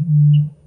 Mm-hmm.